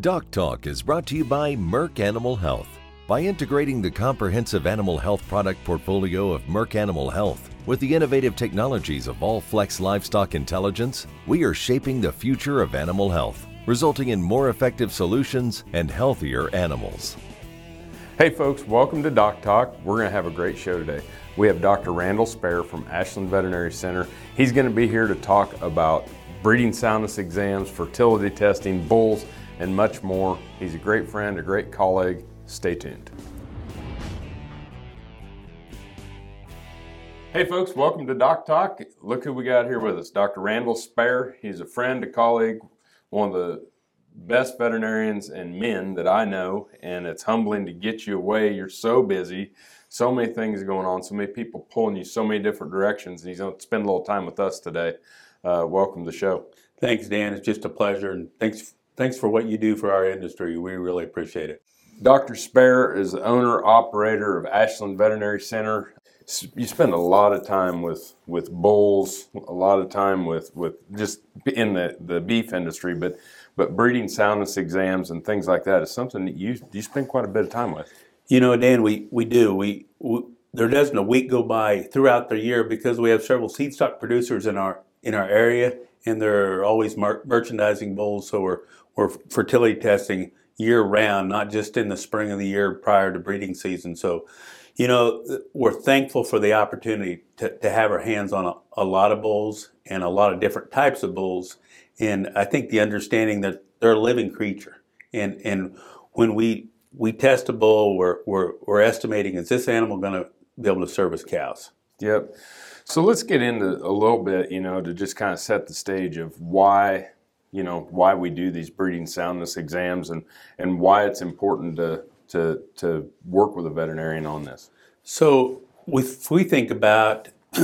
Doc Talk is brought to you by Merck Animal Health. By integrating the comprehensive animal health product portfolio of Merck Animal Health with the innovative technologies of Allflex Livestock Intelligence, we are shaping the future of animal health, resulting in more effective solutions and healthier animals. Hey folks, welcome to Doc Talk. We're going to have a great show today. We have Dr. Randall Spare from Ashland Veterinary Center. He's going to be here to talk about breeding soundness exams, fertility testing, bulls, and much more. He's a great friend, a great colleague. Stay tuned. Hey folks, welcome to Doc Talk. Look who we got here with us, Dr. Randall Spare. He's a friend, a colleague, one of the best veterinarians and men that I know, and it's humbling to get you away. You're so busy, so many things going on, so many people pulling you so many different directions, and he's going to spend a little time with us today. Uh, welcome to the show. Thanks, Dan. It's just a pleasure, and thanks thanks for what you do for our industry. We really appreciate it. Dr. Spare is the owner operator of Ashland Veterinary Center. You spend a lot of time with, with bulls, a lot of time with, with just in the, the beef industry, but but breeding soundness exams and things like that is something that you you spend quite a bit of time with. You know, Dan, we we do. We, we there doesn't a week go by throughout the year because we have several seed stock producers in our in our area, and they're always mar- merchandising bulls. So we're we're fertility testing year round, not just in the spring of the year prior to breeding season. So, you know, we're thankful for the opportunity to, to have our hands on a, a lot of bulls and a lot of different types of bulls. And I think the understanding that they're a living creature. And, and when we, we test a bull, we're, we're, we're estimating is this animal going to be able to service cows? Yep. So let's get into a little bit, you know, to just kind of set the stage of why you know why we do these breeding soundness exams and and why it's important to to to work with a veterinarian on this. So if we think about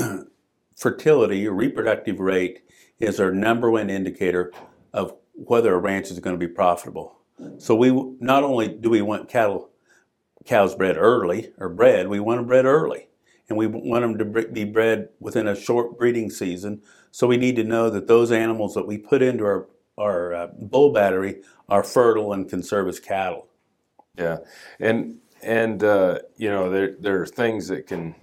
fertility, reproductive rate is our number one indicator of whether a ranch is going to be profitable. So we not only do we want cattle cows bred early or bred, we want them bred early. And we want them to be bred within a short breeding season. So we need to know that those animals that we put into our our uh, bull battery are fertile and can serve as cattle. Yeah, and and uh, you know there there are things that can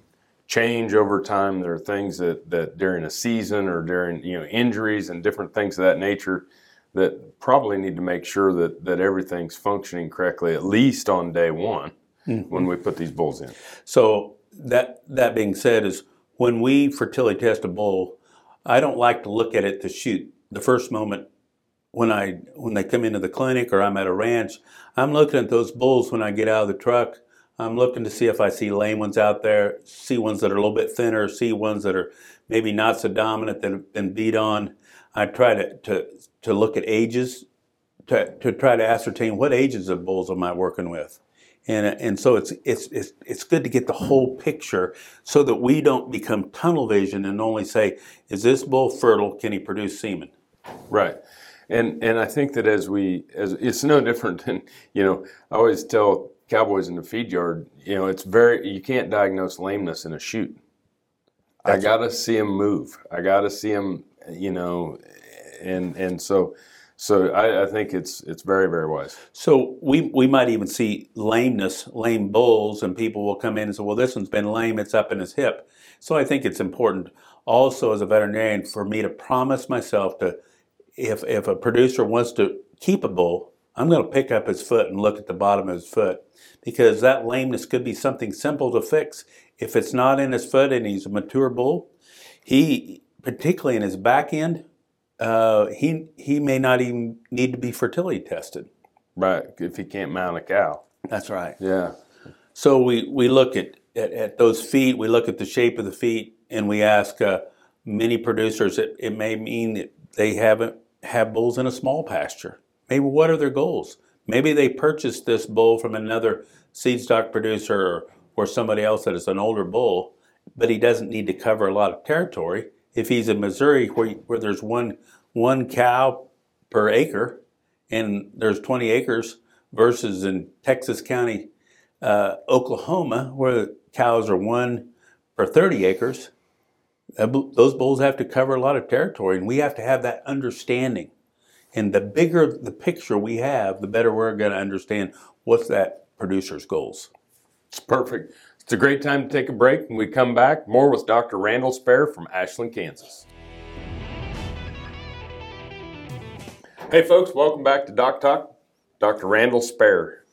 change over time. There are things that that during a season or during you know injuries and different things of that nature that probably need to make sure that that everything's functioning correctly at least on day one mm-hmm. when we put these bulls in. So that that being said is when we fertility test a bull, I don't like to look at it to shoot the first moment when I when they come into the clinic or I'm at a ranch, I'm looking at those bulls when I get out of the truck. I'm looking to see if I see lame ones out there, see ones that are a little bit thinner, see ones that are maybe not so dominant that have been beat on. I try to to, to look at ages to, to try to ascertain what ages of bulls am I working with. And, uh, and so it's, it's, it's, it's good to get the whole picture so that we don't become tunnel vision and only say, is this bull fertile? Can he produce semen? Right. And and I think that as we as it's no different than you know I always tell cowboys in the feed yard you know it's very you can't diagnose lameness in a chute. I got to see him move. I got to see him you know and and so so I, I, think it's it's very very wise. So we we might even see lameness, lame bulls, and people will come in and say, "Well, this one's been lame. It's up in his hip." So I think it's important also as a veterinarian for me to promise myself to if if a producer wants to keep a bull, I'm going to pick up his foot and look at the bottom of his foot because that lameness could be something simple to fix. If it's not in his foot and he's a mature bull, he particularly in his back end, uh, he he may not even need to be fertility tested. Right, if he can't mount a cow. That's right. Yeah. So we we look at at, at those feet. We look at the shape of the feet, and we ask uh, many producers. It, it may mean that they haven't have bulls in a small pasture. Maybe what are their goals? Maybe they purchased this bull from another seed stock producer or, or somebody else that is an older bull, but he doesn't need to cover a lot of territory. If he's in Missouri where, where there's one, one cow per acre and there's 20 acres versus in Texas County, uh, Oklahoma, where cows are one per 30 acres, those bulls have to cover a lot of territory, and we have to have that understanding. And the bigger the picture we have, the better we're going to understand what's that producer's goals. It's perfect. It's a great time to take a break. When we come back, more with Dr. Randall Spare from Ashland, Kansas. Hey, folks, welcome back to Doc Talk. Dr. Randall Spare,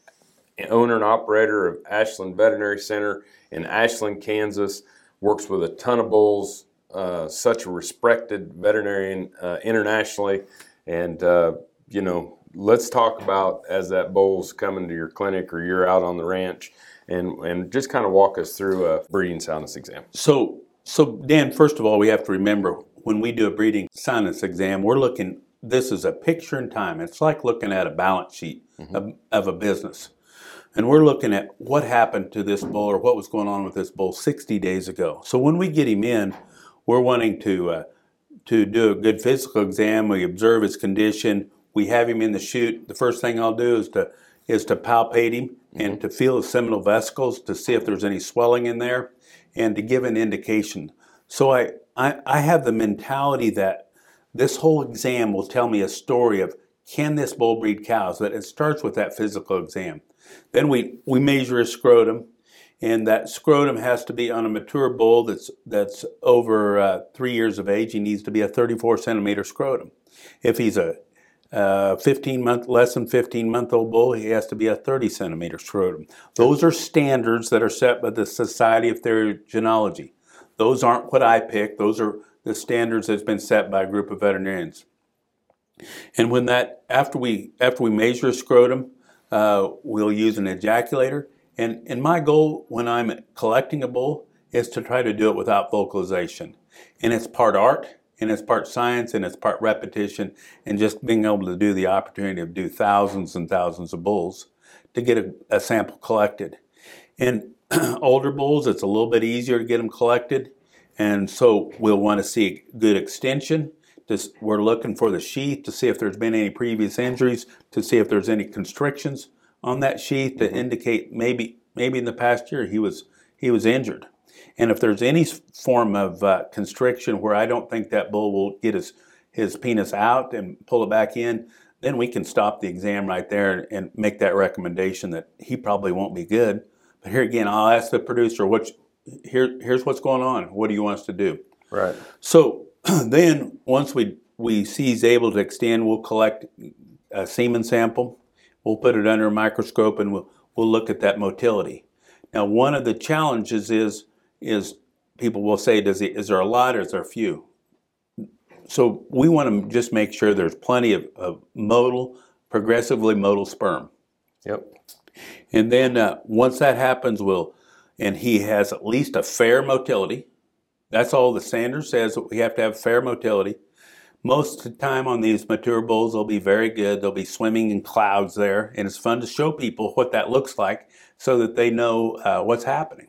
owner and operator of Ashland Veterinary Center in Ashland, Kansas, works with a ton of bulls, uh, such a respected veterinarian uh, internationally. And, uh, you know, let's talk about as that bull's coming to your clinic or you're out on the ranch and, and just kind of walk us through a breeding soundness exam. So, so Dan, first of all, we have to remember when we do a breeding soundness exam, we're looking. This is a picture in time. It's like looking at a balance sheet mm-hmm. of, of, a business, and we're looking at what happened to this bull or what was going on with this bull 60 days ago. So when we get him in, we're wanting to uh, to do a good physical exam. We observe his condition. We have him in the chute. The first thing I'll do is to is to palpate him mm-hmm. and to feel his seminal vesicles to see if there's any swelling in there and to give an indication. So I, I, I have the mentality that this whole exam will tell me a story of can this bull breed cows? That it starts with that physical exam. Then we, we measure his scrotum, and that scrotum has to be on a mature bull that's that's over uh, three years of age. He needs to be a 34 centimeter scrotum. If he's a uh, 15 month, less than 15 month old bull, he has to be a 30 centimeter scrotum. Those are standards that are set by the Society of Theriogenology. Those aren't what I pick. Those are the standards that's been set by a group of veterinarians. And when that, after we after we measure a scrotum, uh, we'll use an ejaculator. And and my goal when I'm collecting a bull is to try to do it without vocalization. And it's part art and it's part science and it's part repetition and just being able to do the opportunity to do thousands and thousands of bulls to get a, a sample collected. And older bulls, it's a little bit easier to get them collected. And so we'll want to see a good extension. Just, we're looking for the sheath to see if there's been any previous injuries, to see if there's any constrictions on that sheath to mm-hmm. indicate maybe maybe in the past year he was he was injured. And if there's any form of uh, constriction where I don't think that bull will get his, his penis out and pull it back in, then we can stop the exam right there and make that recommendation that he probably won't be good. But here again, I'll ask the producer, what, here, here's what's going on. What do you want us to do? Right. So then once we, we see he's able to extend, we'll collect a semen sample. We'll put it under a microscope and we'll, we'll look at that motility. Now, one of the challenges is is people will say, "Does he, is there a lot or is there a few?" So we want to just make sure there's plenty of, of motile, progressively motile sperm. Yep. And then uh, once that happens, we'll and he has at least a fair motility. That's all the standard says. We have to have fair motility. Most of the time on these mature bulls, they'll be very good. They'll be swimming in clouds there, and it's fun to show people what that looks like so that they know uh, what's happening.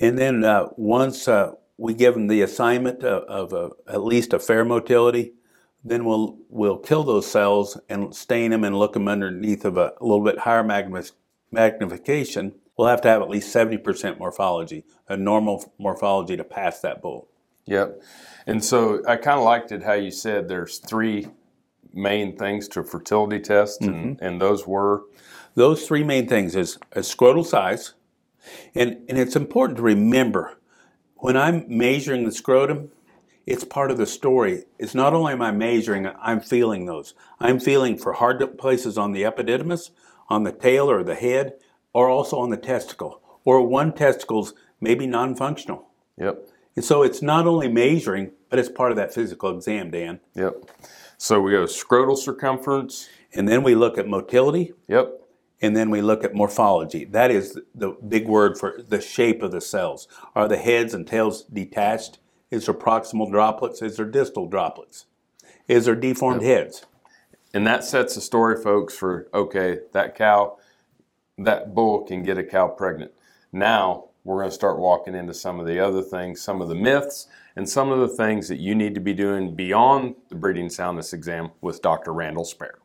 And then uh, once uh, we give them the assignment of, of at least a fair motility, then we'll we'll kill those cells and stain them and look them underneath of a, a little bit higher magnification. We'll have to have at least 70% morphology, a normal morphology to pass that bull. Yep. And so I kind of liked it how you said there's three main things to fertility test, mm-hmm. and, and those were? Those three main things is a scrotal size, and, and it's important to remember when I'm measuring the scrotum, it's part of the story. It's not only am I measuring, I'm feeling those. I'm feeling for hard places on the epididymis, on the tail or the head, or also on the testicle. Or one testicle's maybe non functional. Yep. And so it's not only measuring, but it's part of that physical exam, Dan. Yep. So we go scrotal circumference. And then we look at motility. Yep and then we look at morphology. That is the big word for the shape of the cells. Are the heads and tails detached? Is there proximal droplets? Is there distal droplets? Is there deformed yep. heads? And that sets the story, folks, for okay, that cow, that bull can get a cow pregnant. Now we're going to start walking into some of the other things, some of the myths, and some of the things that you need to be doing beyond the breeding soundness exam with Dr. Randall Spare.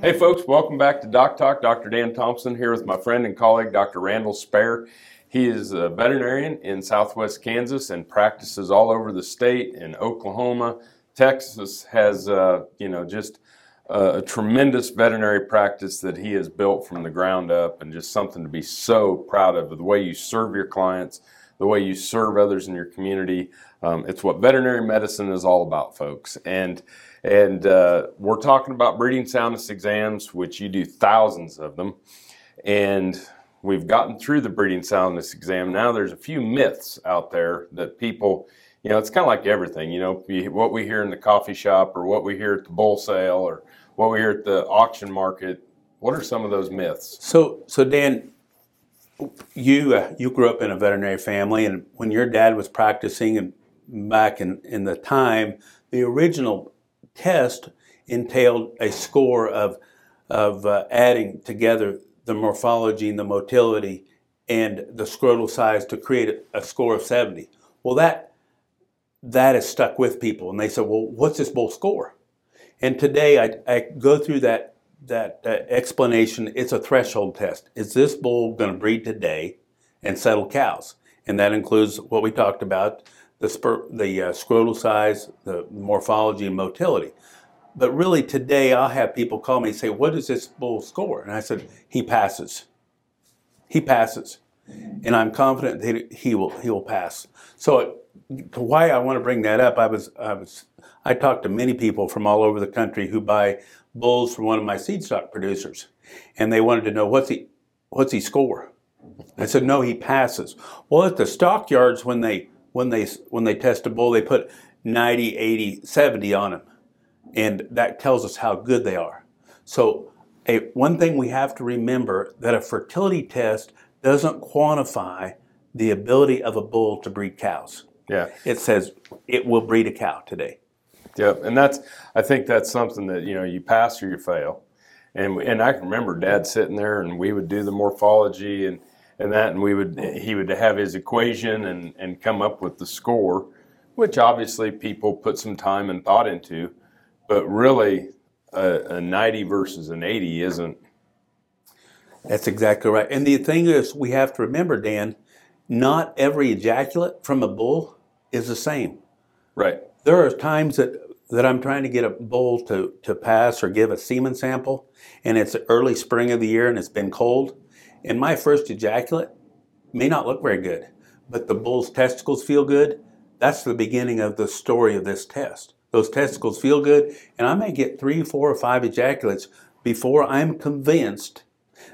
Hey folks, welcome back to Doc Talk. Dr. Dan Thompson here with my friend and colleague, Dr. Randall Spare. He is a veterinarian in southwest Kansas and practices all over the state in Oklahoma. Texas has, uh, you know, just a, a tremendous veterinary practice that he has built from the ground up and just something to be so proud of the way you serve your clients, the way you serve others in your community. Um, it's what veterinary medicine is all about, folks. And and uh, we're talking about breeding soundness exams, which you do thousands of them. And we've gotten through the breeding soundness exam. Now there's a few myths out there that people, you know, it's kind of like everything, you know, what we hear in the coffee shop or what we hear at the bull sale or what we hear at the auction market. What are some of those myths? So, so Dan, you uh, you grew up in a veterinary family, and when your dad was practicing, and back in in the time, the original test entailed a score of of uh, adding together the morphology and the motility and the scrotal size to create a, a score of 70. Well, that that has stuck with people, and they said, "Well, what's this bull score?" And today, I, I go through that that explanation. It's a threshold test. Is this bull going to breed today and settle cows? And that includes what we talked about: the spur, the uh, scrotal size, the morphology, and motility. But really, today I'll have people call me and say, "What does this bull score?" And I said, "He passes. He passes." And I'm confident that he will he will pass. So, why I want to bring that up, I was I was I talked to many people from all over the country who buy bulls from one of my seed stock producers, and they wanted to know what's he what's he score. I said, "No, he passes." Well, at the stockyards when they when they when they test a bull, they put 90, 80, 70 on him and that tells us how good they are. So, a, one thing we have to remember that a fertility test doesn't quantify the ability of a bull to breed cows. Yeah. It says it will breed a cow today. Yep, and that's I think that's something that you know you pass or you fail, and and I can remember Dad sitting there and we would do the morphology and and that and we would he would have his equation and and come up with the score, which obviously people put some time and thought into, but really, a, a 90 versus an 80 isn't. That's exactly right. And the thing is, we have to remember, Dan, not every ejaculate from a bull is the same. Right. There are times that, that I'm trying to get a bull to, to pass or give a semen sample, and it's early spring of the year and it's been cold. And my first ejaculate may not look very good, but the bull's testicles feel good. That's the beginning of the story of this test. Those testicles feel good, and I may get three, four, or five ejaculates before I'm convinced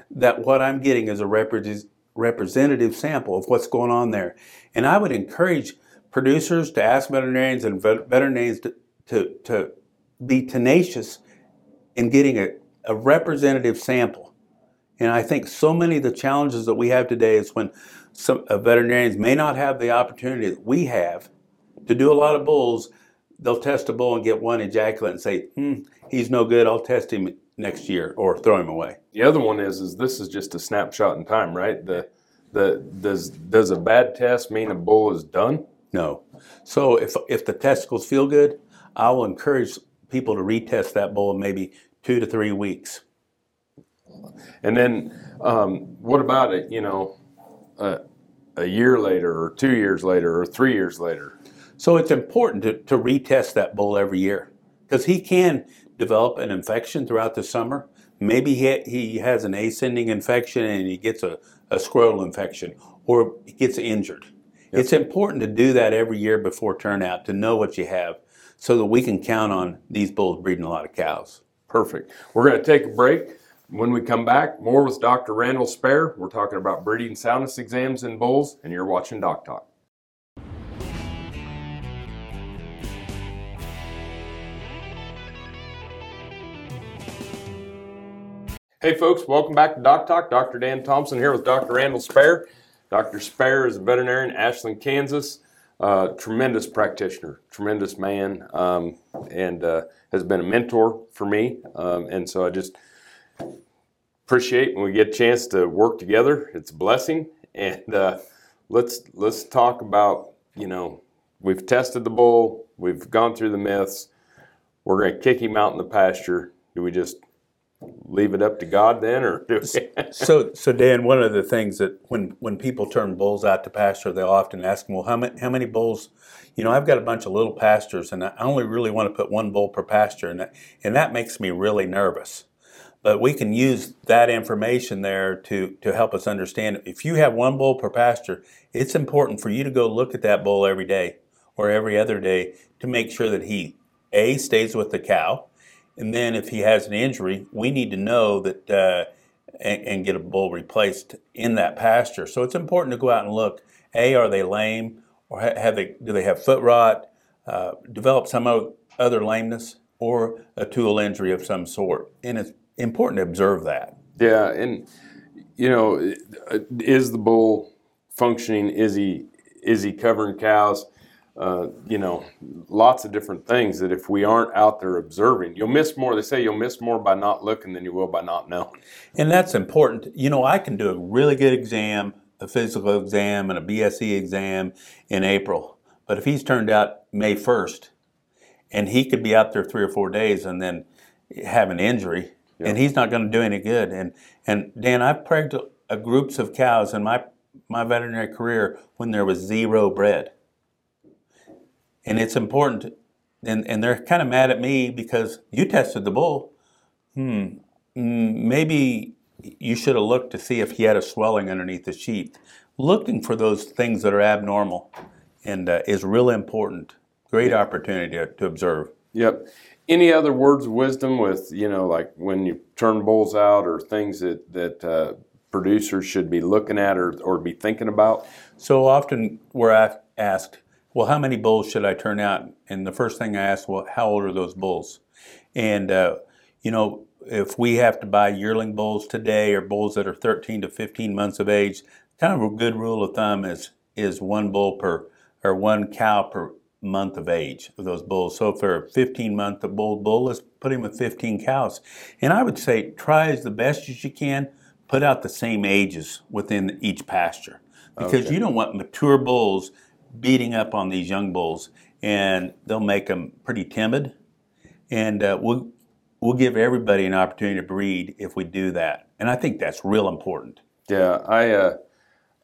that what I'm getting is a representative sample of what's going on there. And I would encourage producers to ask veterinarians and veterinarians to, to, to be tenacious in getting a, a representative sample. And I think so many of the challenges that we have today is when some uh, veterinarians may not have the opportunity that we have to do a lot of bulls they'll test a bull and get one ejaculate and say, hmm, he's no good. I'll test him next year or throw him away. The other one is is this is just a snapshot in time, right? The the does does a bad test mean a bull is done? No. So if if the testicles feel good, I will encourage people to retest that bull in maybe two to three weeks. And then um, what about it? You know, uh, a year later, or two years later, or three years later. So it's important to, to retest that bull every year because he can develop an infection throughout the summer. Maybe he, he has an ascending infection and he gets a, a scrotal infection or he gets injured. Yep. It's important to do that every year before turnout to know what you have so that we can count on these bulls breeding a lot of cows. Perfect. We're going to take a break. When we come back, more with Dr. Randall Spare. We're talking about breeding soundness exams in bulls, and you're watching Doc Talk. Hey folks, welcome back to Doc Talk. Dr. Dan Thompson here with Dr. Randall Spare. Dr. Spare is a veterinarian in Ashland, Kansas. Uh, tremendous practitioner, tremendous man, um, and uh, has been a mentor for me. Um, and so I just appreciate when we get a chance to work together. It's a blessing. And uh, let's let's talk about you know we've tested the bull, we've gone through the myths. We're going to kick him out in the pasture. Do we just leave it up to God then, or? So, so Dan, one of the things that when when people turn bulls out to pasture, they'll often ask them, "Well, how many how many bulls?" You know, I've got a bunch of little pastures, and I only really want to put one bull per pasture, and that, and that makes me really nervous. But we can use that information there to to help us understand. If you have one bull per pasture, it's important for you to go look at that bull every day or every other day to make sure that he a stays with the cow and then if he has an injury, we need to know that uh, and, and, get a bull replaced in that pasture. So it's important to go out and look. A, are they lame, or have they do they have foot rot, uh, develop some other lameness, or a tool injury of some sort? And it's important to observe that. Yeah, and you know, is the bull functioning? Is he is he covering cows? Uh, you know, lots of different things that if we aren't out there observing, you'll miss more. They say you'll miss more by not looking than you will by not knowing. And that's important. You know, I can do a really good exam, a physical exam, and a BSE exam in April. But if he's turned out May 1st, and he could be out there three or four days and then have an injury, and he's not going to do any good. And and Dan, I've pregged groups of cows in my my veterinary career when there was zero bred and it's important. And, and they're kind of mad at me because you tested the bull. Hmm, mm, maybe you should have looked to see if he had a swelling underneath the sheath. Looking for those things that are abnormal and uh, is really important. Great opportunity to, to observe. Yep. Any other words of wisdom with you know like when you turn bulls out or things that that uh, producers should be looking at or, or be thinking about? So often we're asked, well, how many bulls should I turn out? And the first thing I ask, well, how old are those bulls? And, uh, you know, if we have to buy yearling bulls today or bulls that are 13 to 15 months of age, kind of a good rule of thumb is, is one bull per, or one cow per month of age of those bulls. So if they're a 15 month old bull, let's put him with 15 cows. And I would say try as the best as you can, put out the same ages within each pasture. Because okay. you don't want mature bulls beating up on these young bulls, and they'll make them pretty timid. And uh, we'll we'll give everybody an opportunity to breed if we do that, and I think that's real important. Yeah, I uh,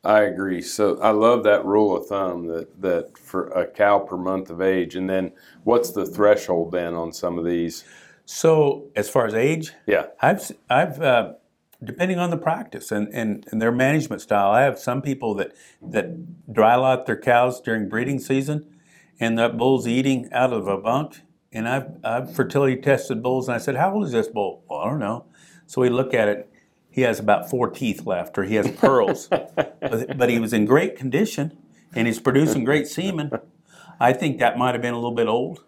I agree. So I love that rule of thumb that that for a cow per month of age, and then what's the threshold then on some of these? So as far as age, yeah, I've I've uh, depending on the practice and, and, and their management style. I have some people that, that dry lot their cows during breeding season and that bull's eating out of a bunk. And I've, I've fertility tested bulls and I said, How old is this bull? Well, I don't know. So we look at it. He has about four teeth left, or he has pearls. but, but he was in great condition and he's producing great semen. I think that might have been a little bit old.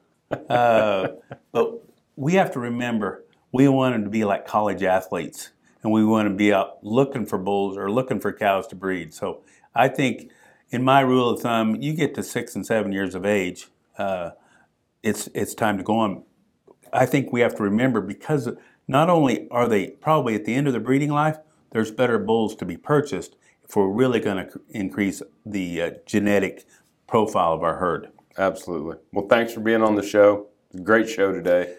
Uh, but we have to remember we want him to be like college athletes and we want to be out looking for bulls or looking for cows to breed. So I think, in my rule of thumb, you get to six and seven years of age, uh, it's it's time to go on. I think we have to remember because not only are they probably at the end of their breeding life, there's better bulls to be purchased if we're really going to increase the uh, genetic profile of our herd. Absolutely. Well, thanks for being on the show. Great show today.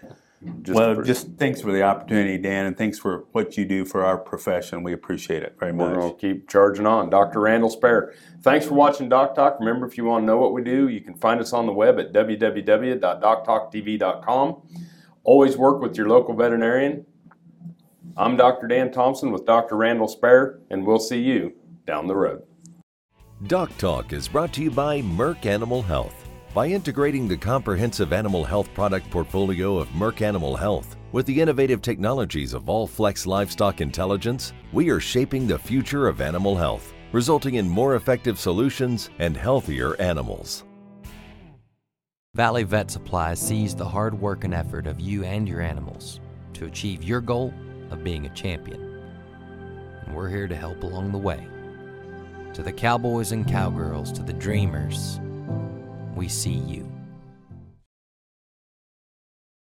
Just well, just thanks for the opportunity, Dan, and thanks for what you do for our profession. We appreciate it very much. We're going to keep charging on. Dr. Randall Spare. Thanks for watching Doc Talk. Remember, if you want to know what we do, you can find us on the web at www.doctalktv.com. Always work with your local veterinarian. I'm Dr. Dan Thompson with Dr. Randall Spare, and we'll see you down the road. Doc Talk is brought to you by Merck Animal Health. By integrating the comprehensive animal health product portfolio of Merck Animal Health with the innovative technologies of Allflex Livestock Intelligence, we are shaping the future of animal health, resulting in more effective solutions and healthier animals. Valley Vet Supply sees the hard work and effort of you and your animals to achieve your goal of being a champion. And we're here to help along the way. To the cowboys and cowgirls, to the dreamers, we see you.